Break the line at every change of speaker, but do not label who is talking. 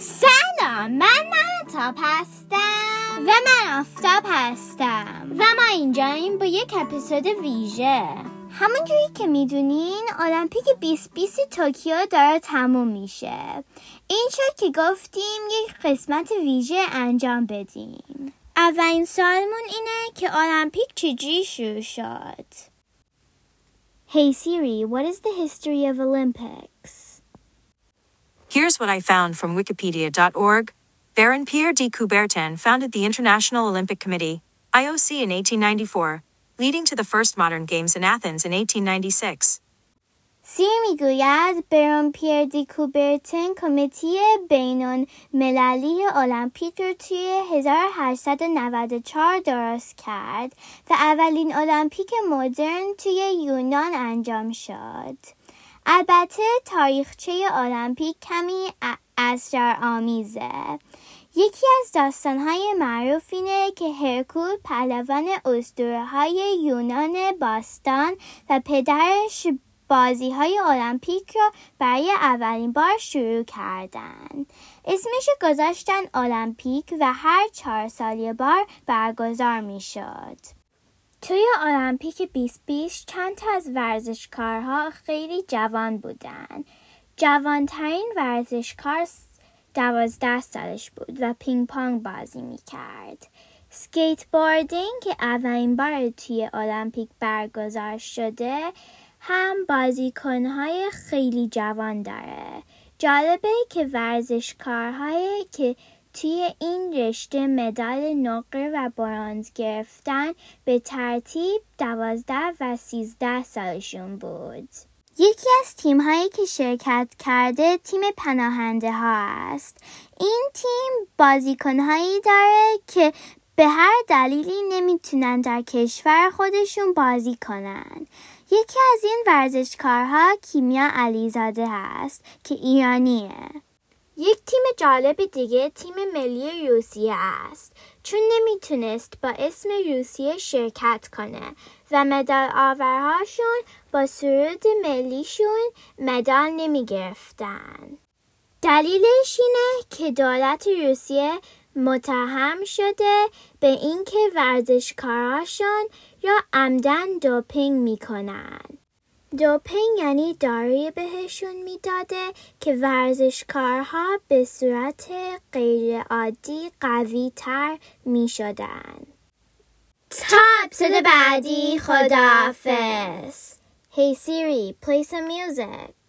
سلام من محتاب هستم.
و من آفتاب هستم.
و ما اینجاییم با یک اپیزود ویژه.
همونجوری که می‌دونین المپیک 2020 توکیو داره تموم میشه. این شد که گفتیم یک قسمت ویژه انجام بدیم. اولین سالمون اینه که المپیک چجوری شروع شد؟ Hey Siri, what is the history of Olympics?
Here's what I found from Wikipedia.org. Baron Pierre de Coubertin founded the International Olympic Committee, IOC, in 1894, leading to the first modern games in Athens in 1896.
سیر میگوید برون پیر دی کوبرتن کمیتی بینون مللی المپیک رو توی 1894 درست کرد و اولین المپیک مدرن توی یونان انجام شد. البته تاریخچه المپیک کمی اسرار آمیزه. یکی از داستانهای معروف اینه که هرکول پهلوان اسطوره های یونان باستان و پدرش بازی های المپیک را برای اولین بار شروع کردند. اسمش گذاشتن المپیک و هر چهار سال بار برگزار می شد. توی المپیک 2020 چند تا از ورزشکارها خیلی جوان بودن. جوانترین ورزشکار دوازده سالش بود و پینگ پانگ بازی می کرد. skateboarding که اولین بار توی المپیک برگزار شده هم بازیکنهای خیلی جوان داره. جالبه که ورزشکارهایی که توی این رشته مدال نقره و برانز گرفتن به ترتیب دوازده و سیزده سالشون بود. یکی از تیم هایی که شرکت کرده تیم پناهنده ها است. این تیم بازیکن هایی داره که به هر دلیلی نمی‌تونن در کشور خودشون بازی کنن. یکی از این ورزشکارها کیمیا علیزاده هست که ایرانیه. یک تیم جالب دیگه تیم ملی روسیه است چون نمی‌تونست با اسم روسیه شرکت کنه و مدال آورهاشون با سرود ملیشون مدال نمی‌گرفتن. دلیلش اینه که دولت روسیه متهم شده به اینکه ورزشکاراشون یا عمدن دوپینگ می‌کنن. دوپینگ یعنی داروی بهشون می‌داده که ورزشکارها به صورت غیرعادی قوی تر می شدن.
تا اپسود بعدی خداحافظ
Hey Siri, play some music.